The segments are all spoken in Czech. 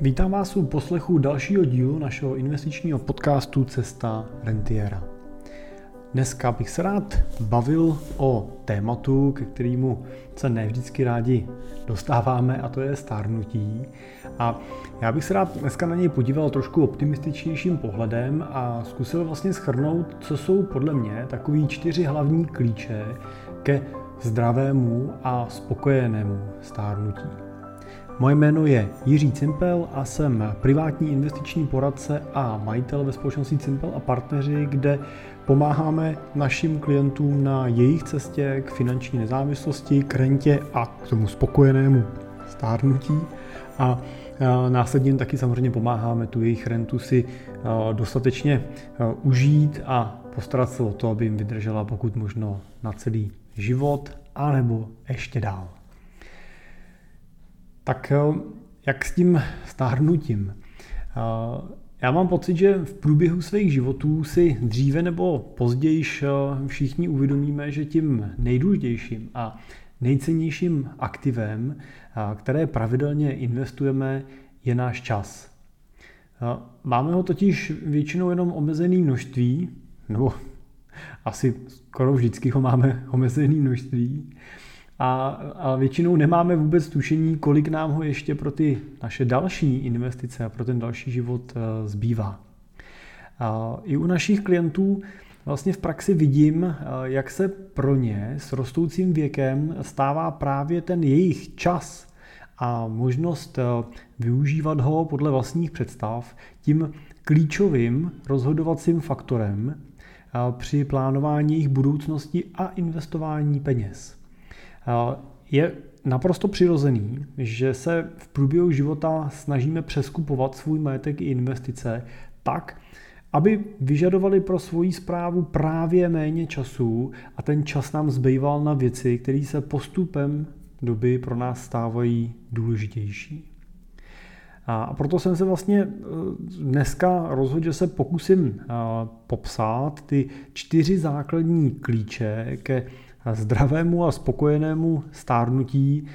Vítám vás u poslechu dalšího dílu našeho investičního podcastu Cesta rentiera. Dneska bych se rád bavil o tématu, ke kterému se nevždycky rádi dostáváme, a to je stárnutí. A já bych se rád dneska na něj podíval trošku optimističnějším pohledem a zkusil vlastně schrnout, co jsou podle mě takový čtyři hlavní klíče ke zdravému a spokojenému stárnutí. Moje jméno je Jiří Cimpel a jsem privátní investiční poradce a majitel ve společnosti Cimpel a partneři, kde pomáháme našim klientům na jejich cestě k finanční nezávislosti, k rentě a k tomu spokojenému stárnutí. A následně taky samozřejmě pomáháme tu jejich rentu si dostatečně užít a postarat se o to, aby jim vydržela pokud možno na celý život, anebo ještě dál. Tak eh, jak s tím stárnutím? Eh, já mám pocit, že v průběhu svých životů si dříve nebo později eh, všichni uvědomíme, že tím nejdůležitějším a nejcennějším aktivem, které pravidelně investujeme, je náš čas. Máme ho totiž většinou jenom omezený množství, nebo asi skoro vždycky ho máme omezený množství a, a většinou nemáme vůbec tušení, kolik nám ho ještě pro ty naše další investice a pro ten další život eh, zbývá. A I u našich klientů vlastně v praxi vidím, eh, jak se pro ně s rostoucím věkem stává právě ten jejich čas a možnost eh, využívat ho podle vlastních představ tím klíčovým rozhodovacím faktorem při plánování jejich budoucnosti a investování peněz. Je naprosto přirozený, že se v průběhu života snažíme přeskupovat svůj majetek i investice tak, aby vyžadovali pro svoji zprávu právě méně času a ten čas nám zbýval na věci, které se postupem doby pro nás stávají důležitější. A proto jsem se vlastně e, dneska rozhodl, že se pokusím popsat ty čtyři základní klíče ke zdravému a spokojenému stárnutí,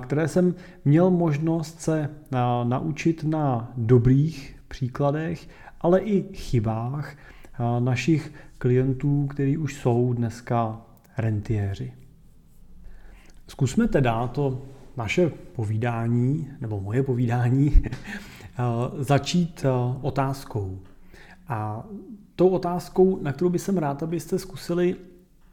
které jsem měl možnost se naučit na dobrých příkladech, ale i chybách našich klientů, kteří už jsou dneska rentiéři. Zkusme teda to naše povídání, nebo moje povídání, začít otázkou. A tou otázkou, na kterou bych rád, abyste zkusili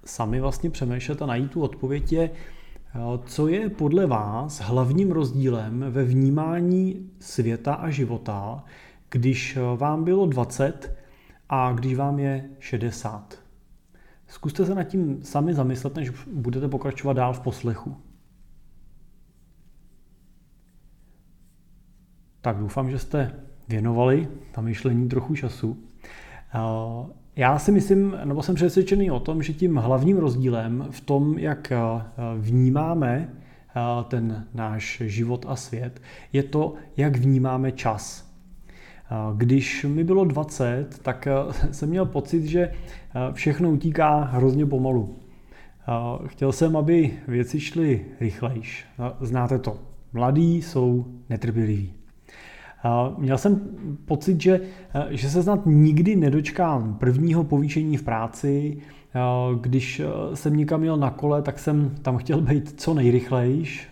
sami vlastně přemýšlet a najít tu odpověď je, eh, co je podle vás hlavním rozdílem ve vnímání světa a života, když eh, vám bylo 20 a když vám je 60? Zkuste se nad tím sami zamyslet, než budete pokračovat dál v poslechu. Tak doufám, že jste věnovali ta myšlení trochu času. Já si myslím, nebo jsem přesvědčený o tom, že tím hlavním rozdílem v tom, jak eh, vnímáme eh, ten náš život a svět, je to, jak vnímáme čas. Eh, když mi bylo 20, tak jsem měl pocit, že všechno utíká hrozně pomalu. Chtěl jsem, aby věci šly rychlejš. Znáte to. Mladí jsou netrpěliví. Měl jsem pocit, že, že se snad nikdy nedočkám prvního povýšení v práci. Když jsem někam měl na kole, tak jsem tam chtěl být co nejrychlejš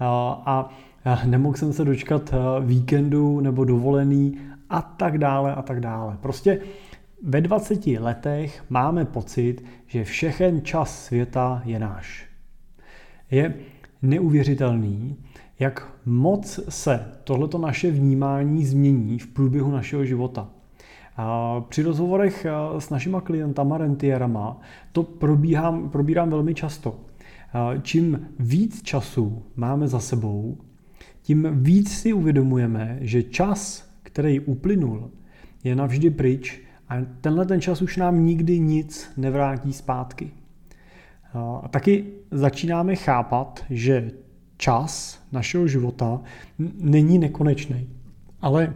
a nemohl jsem se dočkat víkendu nebo dovolený a tak dále a tak dále. Prostě ve 20 letech máme pocit, že všechen čas světa je náš. Je neuvěřitelný, jak moc se tohleto naše vnímání změní v průběhu našeho života. Při rozhovorech s našima klientama, rentierama, to probíhám, probírám velmi často. Čím víc času máme za sebou, tím víc si uvědomujeme, že čas, který uplynul, je navždy pryč a tenhle ten čas už nám nikdy nic nevrátí zpátky. A taky začínáme chápat, že čas našeho života není nekonečný, ale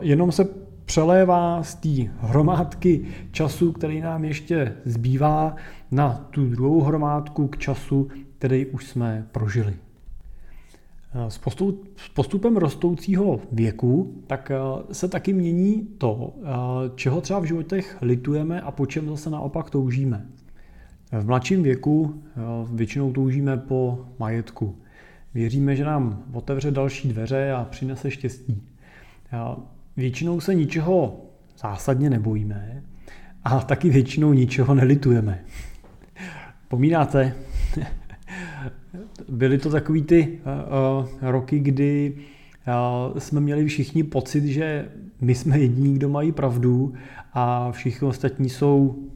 jenom se přelévá z té hromádky času, který nám ještě zbývá, na tu druhou hromádku k času, který už jsme prožili. S postupem rostoucího věku tak eh, se taky mění to, eh, čeho třeba v životech litujeme a po čem zase naopak toužíme. V mladším věku eh, většinou toužíme po majetku. Věříme, že nám otevře další dveře a přinese štěstí. Většinou se ničeho zásadně nebojíme a taky většinou ničeho nelitujeme. Pomínáte? Byly to takový ty uh, uh, roky, kdy uh, jsme měli všichni pocit, že my jsme jediní, kdo mají pravdu a všichni ostatní jsou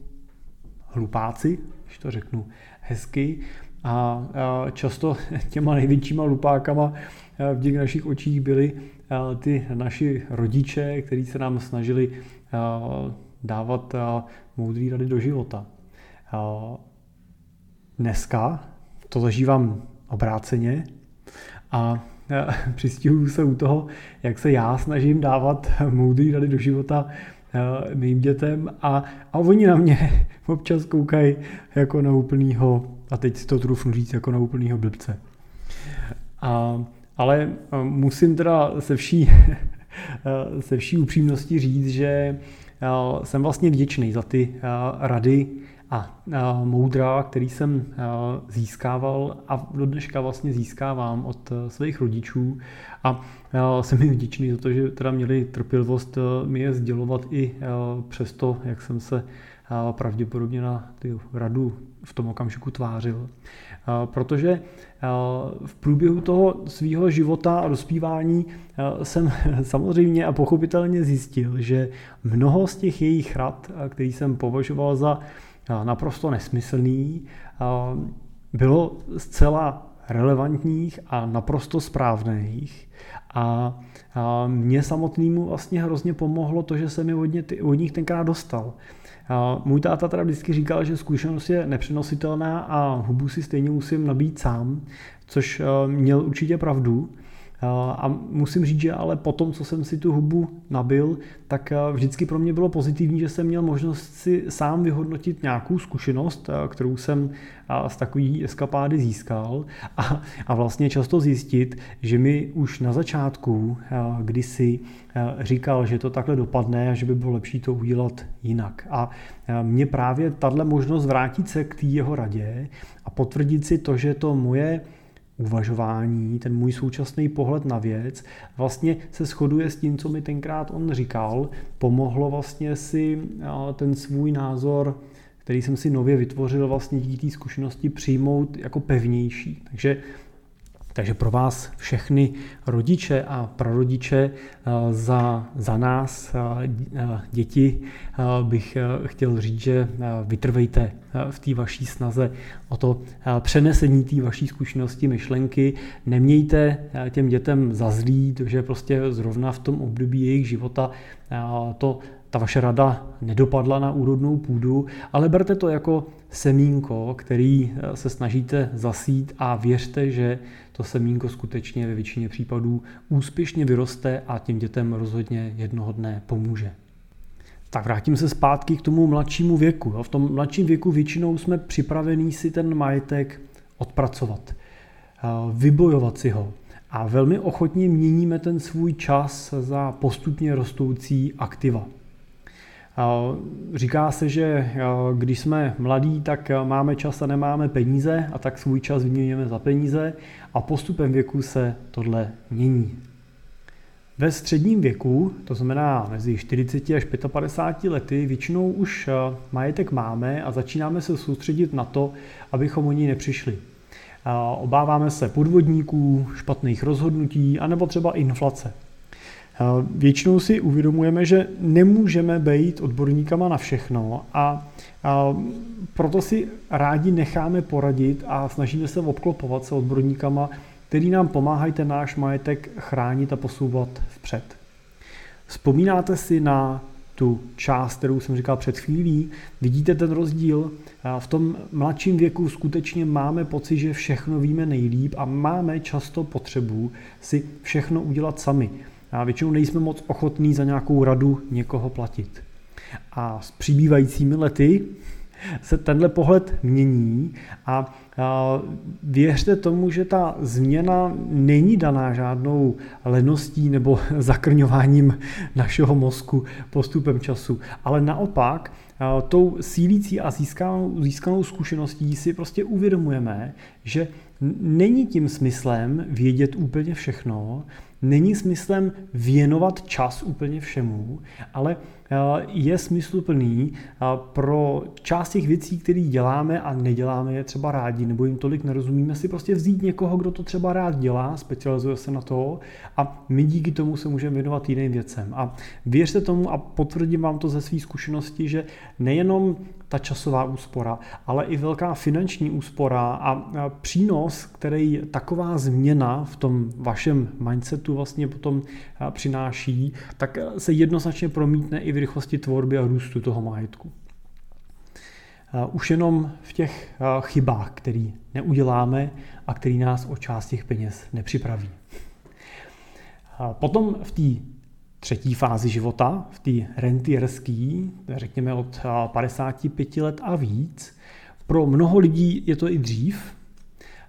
hlupáci, když to řeknu hezky. A často těma největšíma lupákama v těch našich očích byli ty naši rodiče, kteří se nám snažili dávat moudrý rady do života. Dneska to zažívám obráceně a přistihuju se u toho, jak se já snažím dávat moudrý rady do života mým dětem a, a oni na mě občas koukají jako na úplnýho, a teď si to trufnu říct, jako na úplnýho blbce. A, ale musím teda se vší, se vší upřímností říct, že jsem vlastně vděčný za ty rady, a, moudra, který jsem získával a do dneška vlastně získávám od svých rodičů a jsem jim vděčný za to, že teda měli trpělivost mi je sdělovat i přesto, jak jsem se pravděpodobně na ty radu v tom okamžiku tvářil. Protože v průběhu toho svého života a dospívání jsem samozřejmě a pochopitelně zjistil, že mnoho z těch jejich rad, který jsem považoval za naprosto nesmyslný, bylo zcela relevantních a naprosto správných a, a mě samotnému vlastně hrozně pomohlo to, že jsem je od, ně, od nich tenkrát dostal. A můj táta teda vždycky říkal, že zkušenost je nepřenositelná a hubu si stejně musím nabít sám, což měl určitě pravdu. A musím říct, že ale po tom, co jsem si tu hubu nabil, tak vždycky pro mě bylo pozitivní, že jsem měl možnost si sám vyhodnotit nějakou zkušenost, kterou jsem z takový eskapády získal a, a vlastně často zjistit, že mi už na začátku kdysi říkal, že to takhle dopadne a že by bylo lepší to udělat jinak. A mě právě tahle možnost vrátit se k té jeho radě a potvrdit si to, že to moje uvažování, ten můj současný pohled na věc vlastně se shoduje s tím, co mi tenkrát on říkal. Pomohlo vlastně si ten svůj názor, který jsem si nově vytvořil vlastně díky té zkušenosti přijmout jako pevnější. Takže takže pro vás všechny rodiče a prarodiče eh, za, za nás, eh, eh, děti, bych chtěl říct, že vytrvejte v té vaší snaze o to přenesení té vaší zkušenosti, myšlenky. Nemějte těm dětem za zlý, že prostě zrovna v tom období jejich života to ta vaše rada nedopadla na úrodnou půdu, ale berte to jako semínko, který se snažíte zasít a věřte, že to semínko skutečně ve většině případů úspěšně vyroste a těm dětem rozhodně jednoho dne pomůže. Tak vrátím se zpátky k tomu mladšímu věku. V tom mladším věku většinou jsme připravení si ten majetek odpracovat, vybojovat si ho. A velmi ochotně měníme ten svůj čas za postupně rostoucí aktiva. Říká se, že když jsme mladí, tak máme čas a nemáme peníze a tak svůj čas vyměňujeme za peníze a postupem věku se tohle mění. Ve středním věku, to znamená mezi 40 až 55 lety, většinou už majetek máme a začínáme se soustředit na to, abychom o ní nepřišli. Obáváme se podvodníků, špatných rozhodnutí anebo třeba inflace. Většinou si uvědomujeme, že nemůžeme být odborníkama na všechno a, proto si rádi necháme poradit a snažíme se obklopovat se odborníkama, který nám pomáhají ten náš majetek chránit a posouvat vpřed. Vzpomínáte si na tu část, kterou jsem říkal před chvílí, vidíte ten rozdíl? V tom mladším věku skutečně máme pocit, že všechno víme nejlíp a máme často potřebu si všechno udělat sami. A většinou nejsme moc ochotní za nějakou radu někoho platit. A s přibývajícími lety se tenhle pohled mění a věřte tomu, že ta změna není daná žádnou leností nebo zakrňováním našeho mozku postupem času, ale naopak tou sílící a získanou, získanou zkušeností si prostě uvědomujeme, že není tím smyslem vědět úplně všechno, není smyslem věnovat čas úplně všemu, ale eh, je smysluplný eh, pro část těch věcí, které děláme a neděláme je třeba rádi, nebo jim tolik nerozumíme, si prostě vzít někoho, kdo to třeba rád dělá, specializuje se na to a my díky tomu se můžeme věnovat jiným věcem. A věřte tomu a potvrdím vám to ze své zkušenosti, že nejenom ta časová úspora, ale i velká finanční úspora a přínos, který taková změna v tom vašem mindsetu vlastně potom přináší, tak se jednoznačně promítne i v rychlosti tvorby a růstu toho majetku. Už jenom v těch chybách, které neuděláme a který nás o část těch peněz nepřipraví. Potom v té třetí fázi života, v té rentierské, řekněme od 55 let a víc, pro mnoho lidí je to i dřív,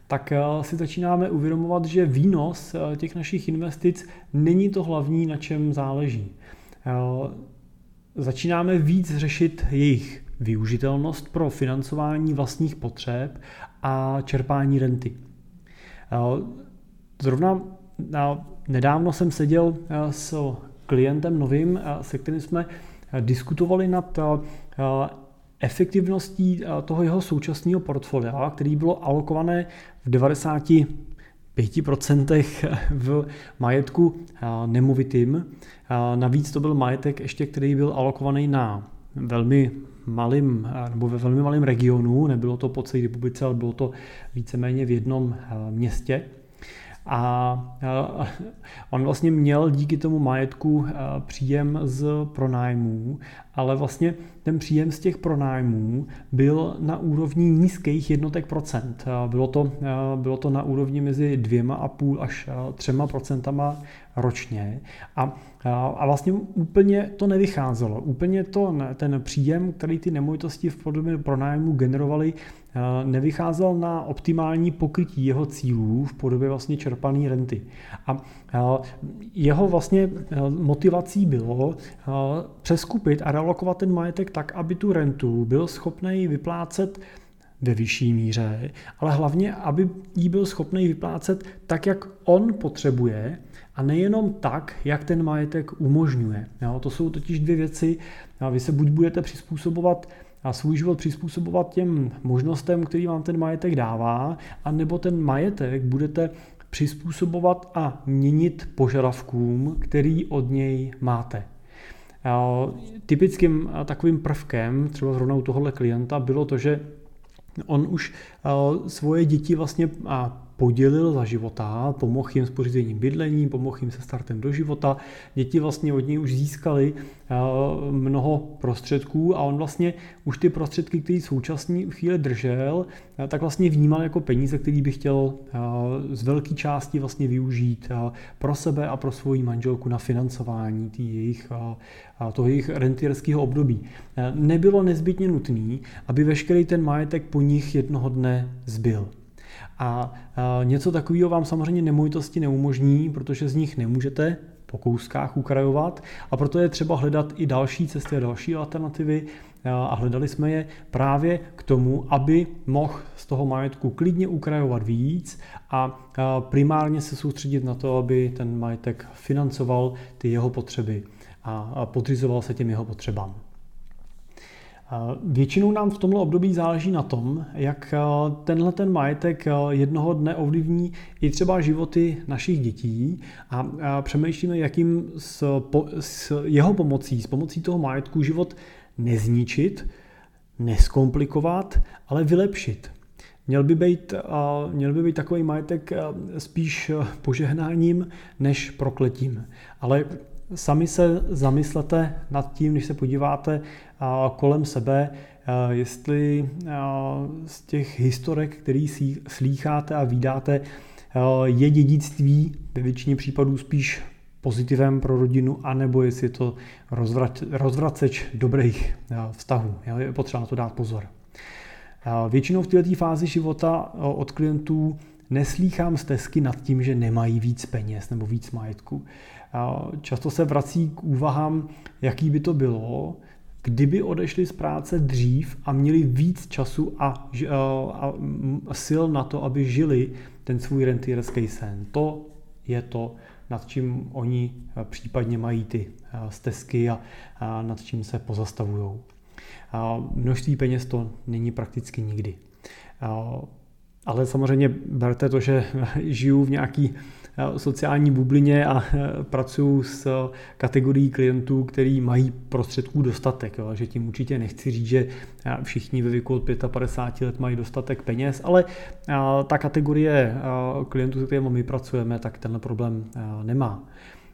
tak si začínáme uvědomovat, že výnos těch našich investic není to hlavní, na čem záleží. Začínáme víc řešit jejich využitelnost pro financování vlastních potřeb a čerpání renty. Zrovna nedávno jsem seděl s klientem novým, eh, se kterým jsme eh, diskutovali nad eh, efektivností toho jeho současného portfolia, který bylo alokované v 95% v majetku nemovitým. Navíc to byl majetek ještě, který byl alokovaný na velmi malým, nebo ve velmi malém regionu, nebylo to po celé republice, ale bylo to víceméně v jednom městě. A on vlastně měl díky tomu majetku příjem z pronájmů, ale vlastně ten příjem z těch pronájmů byl na úrovni nízkých jednotek procent. Bylo to, bylo to na úrovni mezi dvěma a půl až třema procentama ročně a, a vlastně úplně to nevycházelo. Úplně to, ten příjem, který ty nemovitosti v podobě pronájmu generovaly, nevycházel na optimální pokrytí jeho cílů v podobě vlastně čerpané renty. A jeho vlastně motivací bylo přeskupit a realokovat ten majetek tak, aby tu rentu byl schopný vyplácet ve vyšší míře, ale hlavně, aby ji byl schopný vyplácet tak, jak on potřebuje a nejenom tak, jak ten majetek umožňuje. Jo, to jsou totiž dvě věci. Vy se buď budete přizpůsobovat a svůj život přizpůsobovat těm možnostem, který vám ten majetek dává, a nebo ten majetek budete přizpůsobovat a měnit požadavkům, který od něj máte. Typickým takovým prvkem, třeba zrovna u tohohle klienta, bylo to, že on už svoje děti vlastně podělil za života, pomohl jim s pořízením bydlení, pomohl jim se startem do života. Děti vlastně od něj už získali eh, mnoho prostředků a on vlastně už ty prostředky, které současně chvíli držel, eh, tak vlastně vnímal jako peníze, které by chtěl eh, z velké části vlastně využít pro sebe a pro svoji manželku na financování jejich, toho jejich rentierského období. Nebylo nezbytně nutné, aby veškerý ten majetek po nich jednoho dne zbyl. A něco takového vám samozřejmě nemovitosti neumožní, protože z nich nemůžete po kouskách ukrajovat a proto je třeba hledat i další cesty a další alternativy a hledali jsme je právě k tomu, aby mohl z toho majetku klidně ukrajovat víc a primárně se soustředit na to, aby ten majetek financoval ty jeho potřeby a podřizoval se těm jeho potřebám. Většinou nám v tomhle období záleží na tom, jak eh, tenhle ten majetek eh, jednoho dne ovlivní i třeba životy našich dětí a přemýšlíme, jakým s, s jeho pomocí, s pomocí toho majetku život nezničit, neskomplikovat, ale vylepšit. Měl by být, eh, měl by být takový majetek spíš požehnáním než prokletím. Ale Sami se zamyslete nad tím, když se podíváte kolem sebe, jestli z těch historek, který si slýcháte a vydáte, je dědictví ve většině případů spíš pozitivem pro rodinu, anebo jestli je to rozvraceč dobrých vztahů. Je potřeba na to dát pozor. Většinou v této fázi života od klientů neslýchám stezky nad tím, že nemají víc peněz nebo víc majetku. Často se vrací k úvahám, jaký by to bylo, kdyby odešli z práce dřív a měli víc času a, a, a sil na to, aby žili ten svůj rentierský sen. To je to, nad čím oni případně mají ty stezky a, a nad čím se pozastavují. Množství peněz to není prakticky nikdy. Ale samozřejmě berte to, že žiju v nějaký eh, sociální bublině a eh, pracuji s kategorií klientů, který mají prostředků dostatek. Jo. Že tím určitě nechci říct, že eh, všichni ve věku od 55 let mají dostatek peněz, ale ta kategorie klientů, s kterými my pracujeme, tak tenhle problém nemá.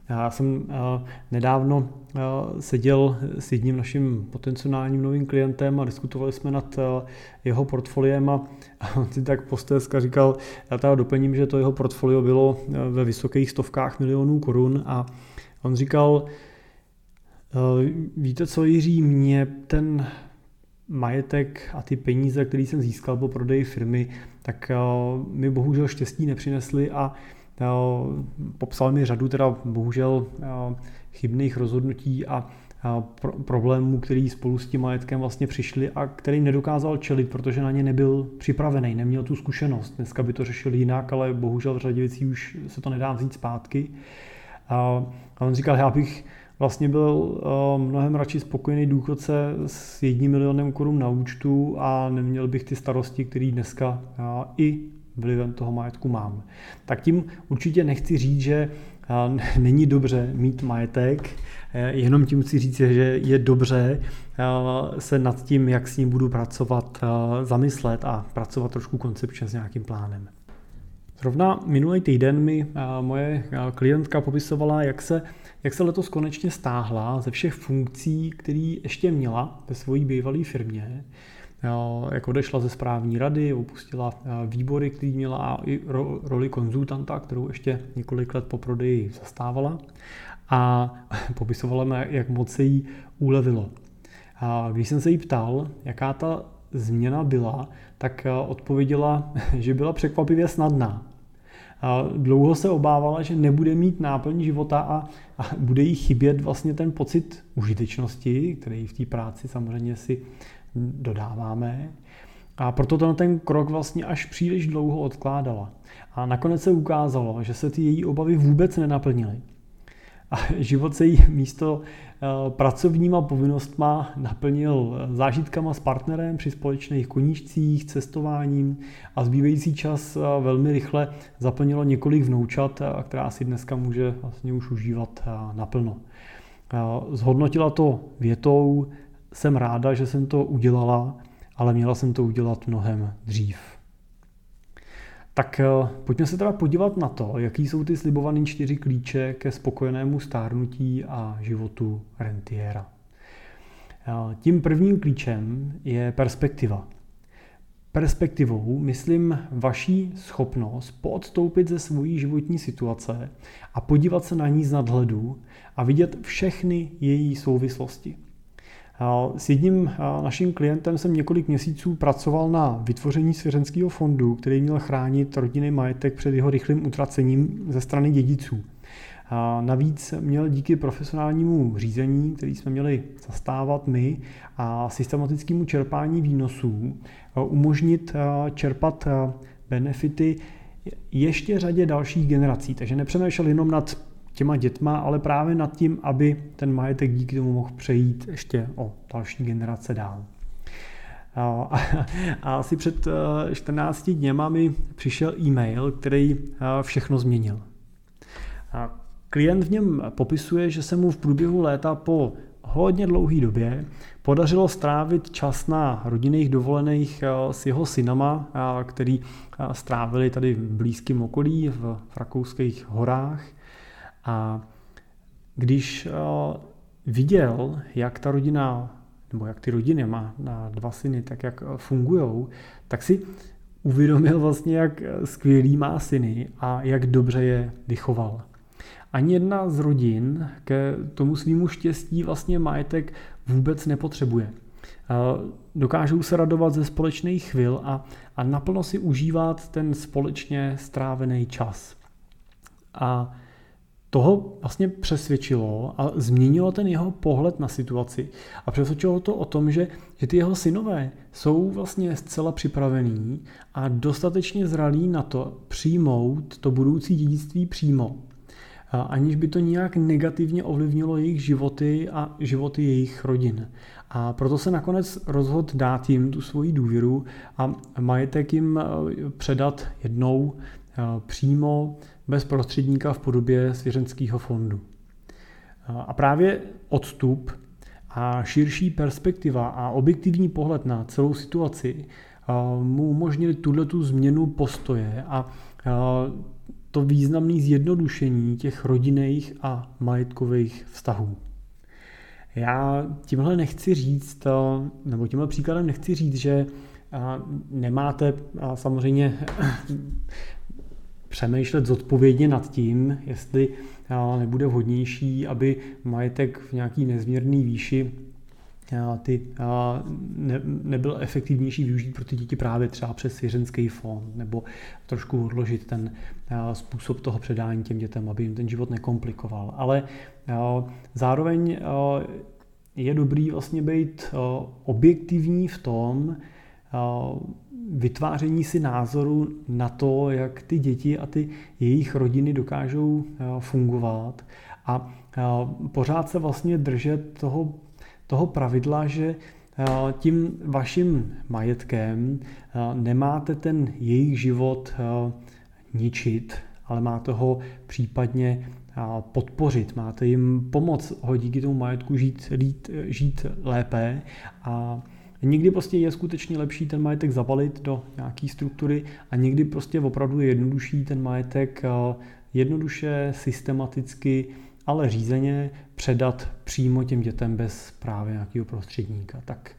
Já jsem eh, nedávno eh, seděl s jedním naším potenciálním novým klientem a diskutovali jsme nad eh, jeho portfoliem a on si tak posteska říkal, já teda doplním, že to jeho portfolio bylo ve vysokých stovkách milionů korun a on říkal, víte co Jiří, mě ten majetek a ty peníze, které jsem získal po prodeji firmy, tak mi bohužel štěstí nepřinesly a popsal mi řadu teda bohužel chybných rozhodnutí a problémů, který spolu s tím majetkem vlastně přišli a který nedokázal čelit, protože na ně nebyl připravený, neměl tu zkušenost. Dneska by to řešil jinak, ale bohužel v řadě věcí už se to nedá vzít zpátky. A on říkal, já bych vlastně byl mnohem radši spokojený důchodce s jedním milionem korun na účtu a neměl bych ty starosti, které dneska i vlivem toho majetku mám. Tak tím určitě nechci říct, že není dobře mít majetek, e, jenom tím chci říct, že je dobře se nad tím, jak s ním budu pracovat, zamyslet a pracovat trošku koncepčně s nějakým plánem. Zrovna minulý týden mi moje klientka popisovala, jak se, jak se letos konečně stáhla ze všech funkcí, které ještě měla ve své bývalé firmě jak odešla ze správní rady, opustila výbory, který měla a i roli konzultanta, kterou ještě několik let po prodeji zastávala a popisovala mi, jak moc se jí ulevilo. A když jsem se jí ptal, jaká ta změna byla, tak odpověděla, že byla překvapivě snadná. A dlouho se obávala, že nebude mít náplň života a, a bude jí chybět vlastně ten pocit užitečnosti, který v té práci samozřejmě si dodáváme. A proto to ten krok vlastně až příliš dlouho odkládala. A nakonec se ukázalo, že se ty její obavy vůbec nenaplnily. A život se jí místo eh, pracovníma povinnostma naplnil zážitkama s partnerem při společných koníčcích, cestováním a zbývající čas eh, velmi rychle zaplnilo několik vnoučat, eh, která si dneska může vlastně už užívat naplno. Zhodnotila to větou, jsem ráda, že jsem to udělala, ale měla jsem to udělat mnohem dřív. Tak eh, pojďme se teda podívat na to, jaký jsou ty slibované čtyři klíče ke spokojenému stárnutí a životu rentiera. Eh, tím prvním klíčem je perspektiva. Perspektivou myslím vaší schopnost poodstoupit ze svojí životní situace a podívat se na ní z nadhledu a vidět všechny její souvislosti. S jedním naším klientem jsem několik měsíců pracoval na vytvoření svěřenského fondu, který měl chránit rodinný majetek před jeho rychlým utracením ze strany dědiců. A navíc měl díky profesionálnímu řízení, který jsme měli zastávat my, a systematickému čerpání výnosů umožnit čerpat benefity ještě řadě dalších generací. Takže nepřemýšlel jenom nad těma dětma, ale právě nad tím, aby ten majetek díky tomu mohl přejít ještě o další generace dál. A, a asi před 14 eh, dněma mi přišel e-mail, který eh, všechno změnil. A klient v něm popisuje, že se mu v průběhu léta po hodně dlouhé době podařilo strávit čas na rodinných dovolených eh, s jeho synama, který strávili tady v blízkém okolí v rakouských horách. A když uh, viděl, jak ta rodina, nebo jak ty rodiny má na dva syny, tak jak eh, fungují, tak si uvědomil vlastně, jak skvělý má syny a jak dobře je vychoval. Ani jedna z rodin ke tomu svýmu štěstí vlastně majetek vůbec nepotřebuje. dokážou se radovat ze společných chvil a, a naplno si užívat ten společně strávený čas. A toho vlastně přesvědčilo a změnilo ten jeho pohled na situaci a přesvědčilo to o tom, že, že ty jeho synové jsou vlastně zcela připravení a dostatečně zralí na to přijmout to budoucí dědictví přímo, aniž by to nějak negativně ovlivnilo jejich životy a životy jejich rodin. A proto se nakonec rozhodl dát jim tu svoji důvěru a majetek jim eh, předat jednou přímo bez prostředníka v podobě svěřenského fondu. A právě odstup a širší perspektiva a objektivní pohled na celou situaci mu umožnili tuhle tu změnu postoje a to významné zjednodušení těch rodinných a majetkových vztahů. Já tímhle nechci říct, nebo tímhle příkladem nechci říct, že nemáte samozřejmě přemýšlet zodpovědně nad tím, jestli nebude vhodnější, aby majetek v nějaký nezměrný výši ty, ne, nebyl efektivnější využít pro ty děti právě třeba přes svěřenský fond nebo trošku odložit ten způsob toho předání těm dětem, aby jim ten život nekomplikoval. Ale zároveň je dobrý vlastně být objektivní v tom, vytváření si názoru na to, jak ty děti a ty jejich rodiny dokážou fungovat. A pořád se vlastně držet toho, toho pravidla, že tím vaším majetkem nemáte ten jejich život ničit, ale máte ho případně podpořit, máte jim pomoct ho díky tomu majetku žít, žít, žít lépe. A Někdy prostě je skutečně lepší ten majetek zabalit do nějaké struktury a někdy prostě opravdu je jednodušší ten majetek eh, jednoduše, systematicky, ale řízeně předat přímo těm dětem bez právě nějakého prostředníka. Tak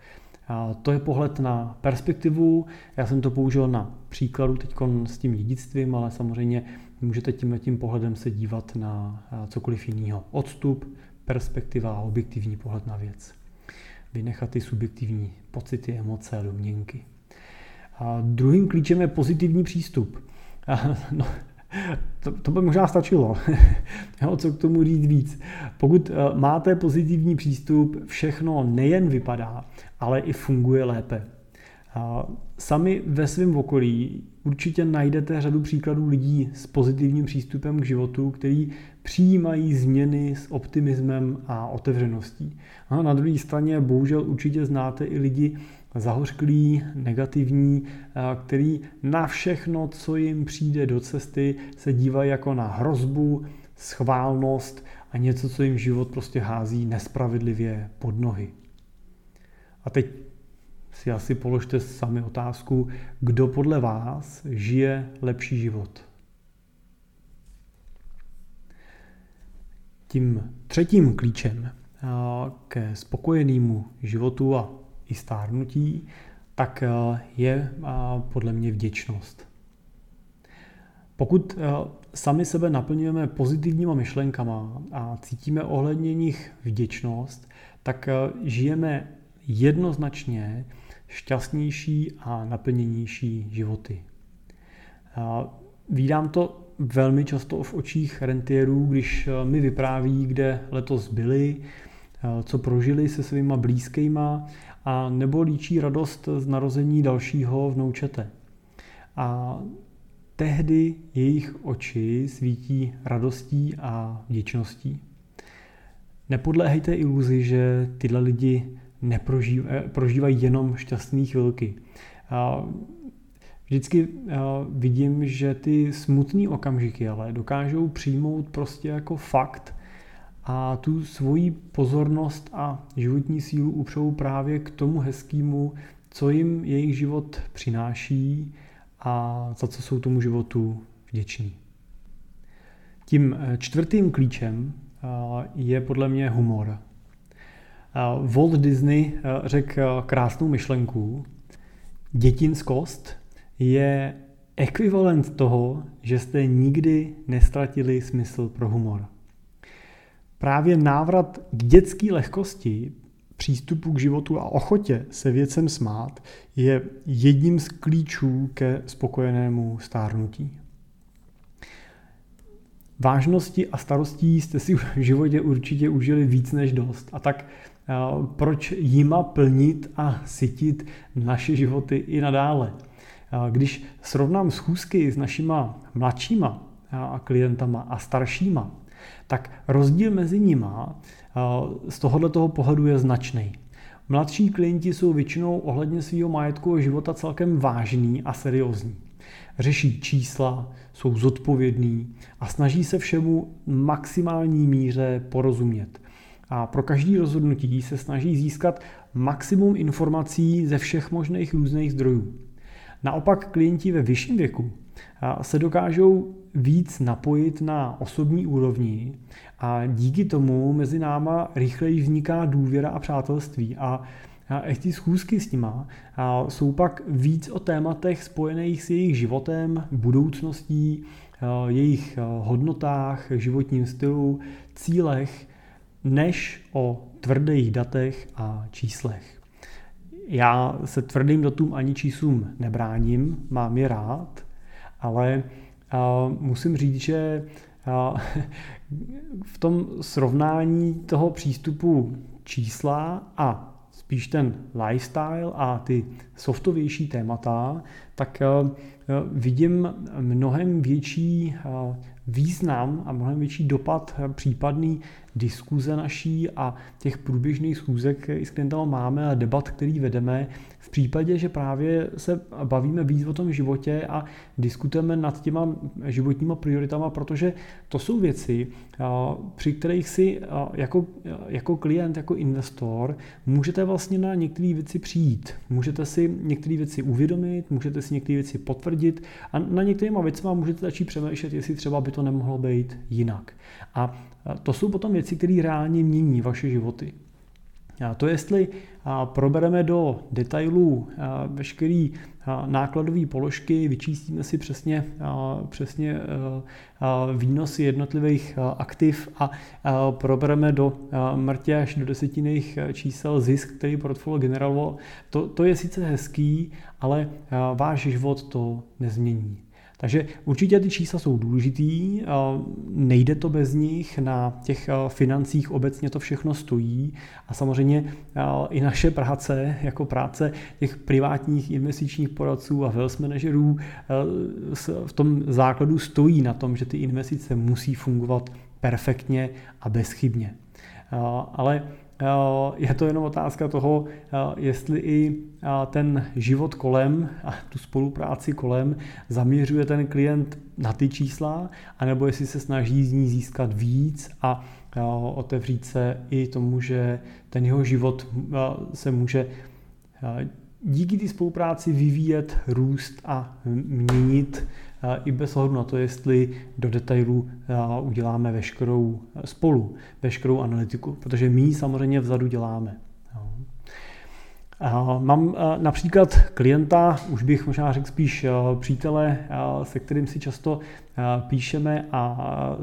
eh, to je pohled na perspektivu. Já jsem to použil na příkladu teď s tím dědictvím, ale samozřejmě můžete tímhle tím pohledem se dívat na eh, cokoliv jiného. Odstup, perspektiva a objektivní pohled na věc vynechat ty subjektivní pocity, emoce a domněnky. A druhým klíčem je pozitivní přístup. A, no, to, to by možná stačilo. jo, co k tomu říct víc. Pokud uh, máte pozitivní přístup, všechno nejen vypadá, ale i funguje lépe. A sami ve svém okolí určitě najdete řadu příkladů lidí s pozitivním přístupem k životu, který přijímají změny s optimismem a otevřeností. A na druhé straně bohužel určitě znáte i lidi zahořklí, negativní, který na všechno, co jim přijde do cesty, se dívají jako na hrozbu, schválnost a něco, co jim život prostě hází nespravedlivě pod nohy. A teď si asi položte sami otázku, kdo podle vás žije lepší život. Tím třetím klíčem ke spokojenému životu a i stárnutí, tak je podle mě vděčnost. Pokud sami sebe naplňujeme pozitivníma myšlenkama a cítíme ohledně nich vděčnost, tak žijeme jednoznačně šťastnější a naplněnější životy. Vídám to velmi často v očích rentierů, když eh, mi vypráví, kde letos byli, eh, co prožili se svýma blízkýma a nebo líčí radost z narození dalšího vnoučete. A tehdy jejich oči svítí radostí a vděčností. Nepodléhejte iluzi, že tyhle lidi neprožívají prožívají jenom šťastné chvilky. Vždycky vidím, že ty smutné okamžiky ale dokážou přijmout prostě jako fakt a tu svoji pozornost a životní sílu upřou právě k tomu hezkému, co jim jejich život přináší a za co jsou tomu životu vděční. Tím e, čtvrtým klíčem je podle mě humor. Walt Disney eh, řekl eh, krásnou myšlenku. Dětinskost je ekvivalent toho, že jste nikdy nestratili smysl pro humor. Právě návrat k dětské lehkosti přístupu k životu a ochotě se věcem smát je jedním z klíčů ke spokojenému stárnutí. Vážnosti a starostí jste si v životě určitě užili víc než dost. A tak proč jima plnit a sytit naše životy i nadále? Eh, když srovnám schůzky s našima mladšíma eh, klientama a staršíma, tak rozdíl mezi nima z tohohle toho pohledu je značný. Mladší klienti jsou většinou ohledně svého majetku a života celkem vážní a seriózní. Řeší čísla, jsou zodpovědní a snaží se všemu maximální míře porozumět. A pro každý rozhodnutí se snaží získat maximum informací ze všech možných různých zdrojů. Naopak klienti ve vyšším věku se dokážou víc napojit na osobní úrovni a díky tomu mezi náma rychleji vzniká důvěra a přátelství a a ty schůzky s nima jsou pak víc o tématech spojených s jejich životem, budoucností, jejich hodnotách, životním stylu, cílech, než o tvrdých datech a číslech. Já se tvrdým datům ani číslům nebráním, mám je rád, ale musím říct, že v tom srovnání toho přístupu čísla a spíš ten lifestyle a ty softovější témata, tak vidím mnohem větší význam a mnohem větší dopad případný diskuze naší a těch průběžných schůzek, který s klientama máme a debat, který vedeme, v případě, že právě se bavíme víc o tom životě a diskutujeme nad těma životníma prioritama, protože to jsou věci, při kterých si jako, jako klient, jako investor můžete vlastně na některé věci přijít. Můžete si některé věci uvědomit, můžete si některé věci potvrdit a na některýma věcma můžete začít přemýšlet, jestli třeba by to nemohlo být jinak. A to jsou potom věci, které reálně mění vaše životy. A to, jestli probereme do detailů veškeré nákladové položky, vyčístíme si přesně, přesně výnosy jednotlivých aktiv a probereme do mrtě až do desetinných čísel zisk, který portfolio generovalo. To, to je sice hezký, ale váš život to nezmění. Takže určitě ty čísla jsou důležitý, nejde to bez nich, na těch financích obecně to všechno stojí a samozřejmě i naše práce, jako práce těch privátních investičních poradců a wealth managerů v tom základu stojí na tom, že ty investice musí fungovat perfektně a bezchybně. Ale je to jenom otázka toho, eh, jestli i eh, ten život kolem a tu spolupráci kolem zaměřuje ten klient na ty čísla, anebo jestli se snaží z ní získat víc a otevřít se i tomu, že ten jeho život se může díky té spolupráci vyvíjet, růst a měnit i bez ohledu na to, jestli do detailů uděláme veškerou spolu, veškerou analytiku, protože my samozřejmě vzadu děláme. Mám například klienta, už bych možná řekl spíš přítele, se kterým si často píšeme a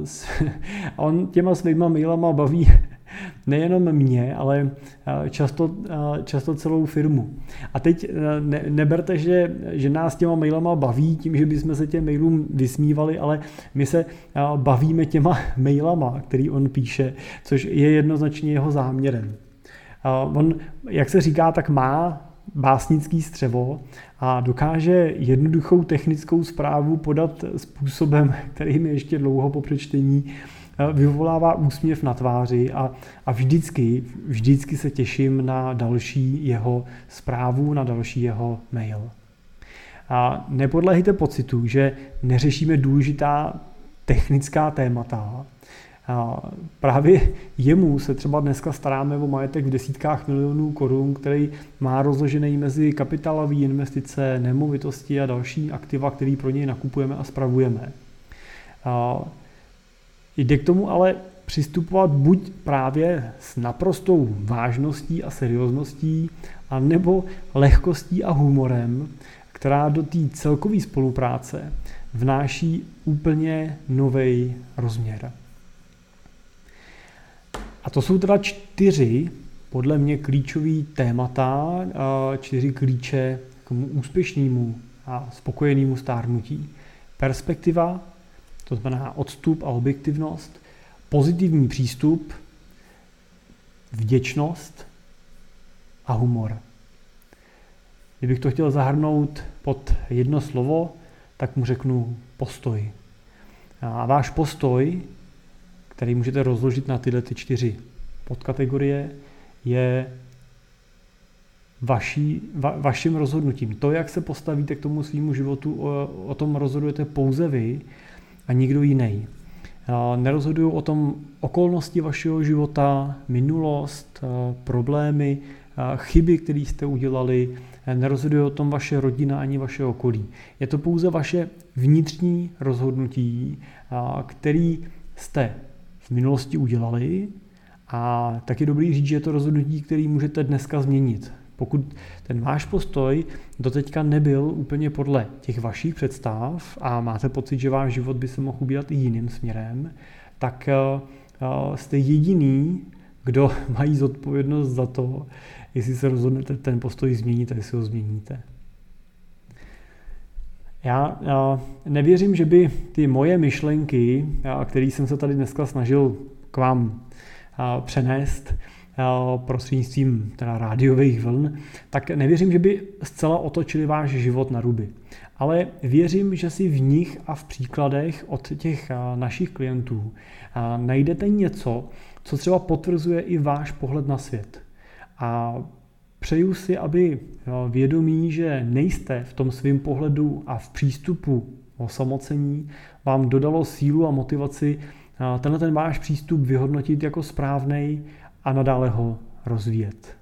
on těma svýma mailama baví nejenom mě, ale eh, často, eh, často celou firmu. A teď eh, ne, neberte, že, že nás těma mailama baví tím, že bychom se těm mailům vysmívali, ale my se bavíme těma mailama, který on píše, což je jednoznačně jeho záměrem. On, jak se říká, tak má básnický střevo a dokáže jednoduchou technickou zprávu podat způsobem, který mi ještě dlouho po přečtení vyvolává úsměv na tváři a, a vždycky, vždycky se těším na další jeho zprávu, na další jeho mail. A nepodlehejte pocitu, že neřešíme důležitá technická témata. A právě jemu se třeba dneska staráme o majetek v desítkách milionů korun, který má rozložený mezi kapitálové investice, nemovitosti a další aktiva, které pro něj nakupujeme a spravujeme. A Jde k tomu ale přistupovat buď právě s naprostou vážností a seriózností, anebo lehkostí a humorem, která do té celkové spolupráce vnáší úplně nový rozměr. A to jsou teda čtyři podle mě klíčový témata, čtyři klíče k úspěšnému a spokojenému stárnutí. Perspektiva, to znamená odstup a objektivnost, pozitivní přístup, vděčnost a humor. Kdybych to chtěl zahrnout pod jedno slovo, tak mu řeknu postoj. A váš postoj, který můžete rozložit na tyhle ty čtyři podkategorie, je vaší, va, vaším rozhodnutím. To, jak se postavíte k tomu svýmu životu, o, o tom rozhodujete pouze vy a nikdo jiný. Nerozhodují o tom okolnosti vašeho života, minulost, problémy, chyby, které jste udělali, nerozhoduje o tom vaše rodina ani vaše okolí. Je to pouze vaše vnitřní rozhodnutí, který jste v minulosti udělali a tak je dobrý říct, že je to rozhodnutí, který můžete dneska změnit. Pokud ten váš postoj doteďka nebyl úplně podle těch vašich představ a máte pocit, že váš život by se mohl ubírat i jiným směrem, tak jste jediný, kdo mají zodpovědnost za to, jestli se rozhodnete ten postoj změnit a jestli ho změníte. Já, já nevěřím, že by ty moje myšlenky, které jsem se tady dneska snažil k vám přenést prostřednictvím teda rádiových vln, tak nevěřím, že by zcela otočili váš život na ruby. Ale věřím, že si v nich a v příkladech od těch našich klientů najdete něco, co třeba potvrzuje i váš pohled na svět. A přeju si, aby vědomí, že nejste v tom svém pohledu a v přístupu osamocení, vám dodalo sílu a motivaci tenhle ten váš přístup vyhodnotit jako správný a nadále ho rozvíjet.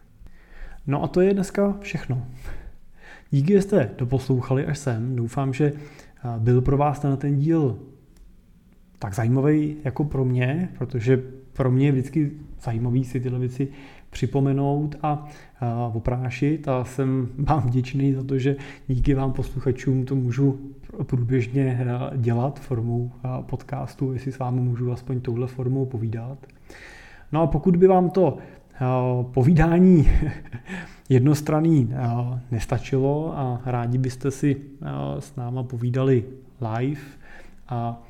No a to je dneska všechno. Díky, že jste doposlouchali až sem. Doufám, že byl pro vás ten, ten díl tak zajímavý jako pro mě, protože pro mě je vždycky zajímavý si tyhle věci připomenout a, a oprášit a jsem vám vděčný za to, že díky vám posluchačům to můžu průběžně dělat formou podcastu, jestli s vámi můžu aspoň touhle formou povídat. No a pokud by vám to povídání jednostranný nestačilo a rádi byste si s náma povídali live a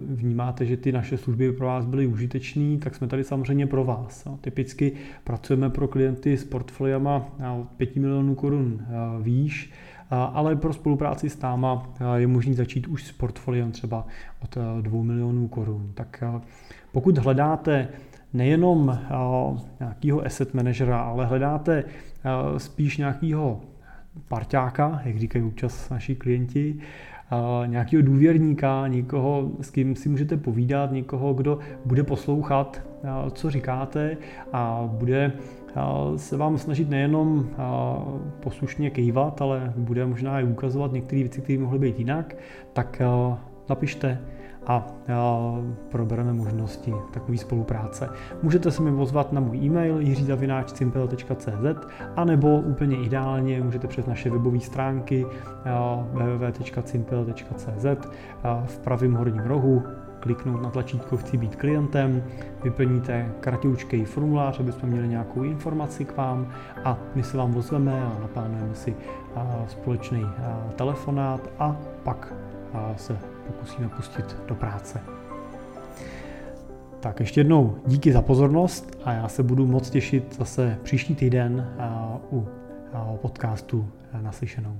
vnímáte, že ty naše služby pro vás byly užitečné, tak jsme tady samozřejmě pro vás. Typicky pracujeme pro klienty s portfoliama od 5 milionů korun výš, ale pro spolupráci s náma je možné začít už s portfoliem třeba od 2 milionů korun. Tak pokud hledáte nejenom nějakého asset managera, ale hledáte spíš nějakého parťáka, jak říkají občas naši klienti, nějakého důvěrníka, někoho, s kým si můžete povídat, někoho, kdo bude poslouchat, co říkáte a bude se vám snažit nejenom poslušně kejvat, ale bude možná i ukazovat některé věci, které mohly být jinak, tak napište a probereme možnosti takové spolupráce. Můžete se mi pozvat na můj e-mail jiřizavináčcimpel.cz a nebo úplně ideálně můžete přes naše webové stránky www.cimpel.cz v pravém horním rohu kliknout na tlačítko Chci být klientem, vyplníte kratěučký formulář, aby jsme měli nějakou informaci k vám a my se vám ozveme a naplánujeme si společný telefonát a pak se pokusíme pustit do práce. Tak ještě jednou díky za pozornost a já se budu moc těšit zase příští týden u podcastu Naslyšenou.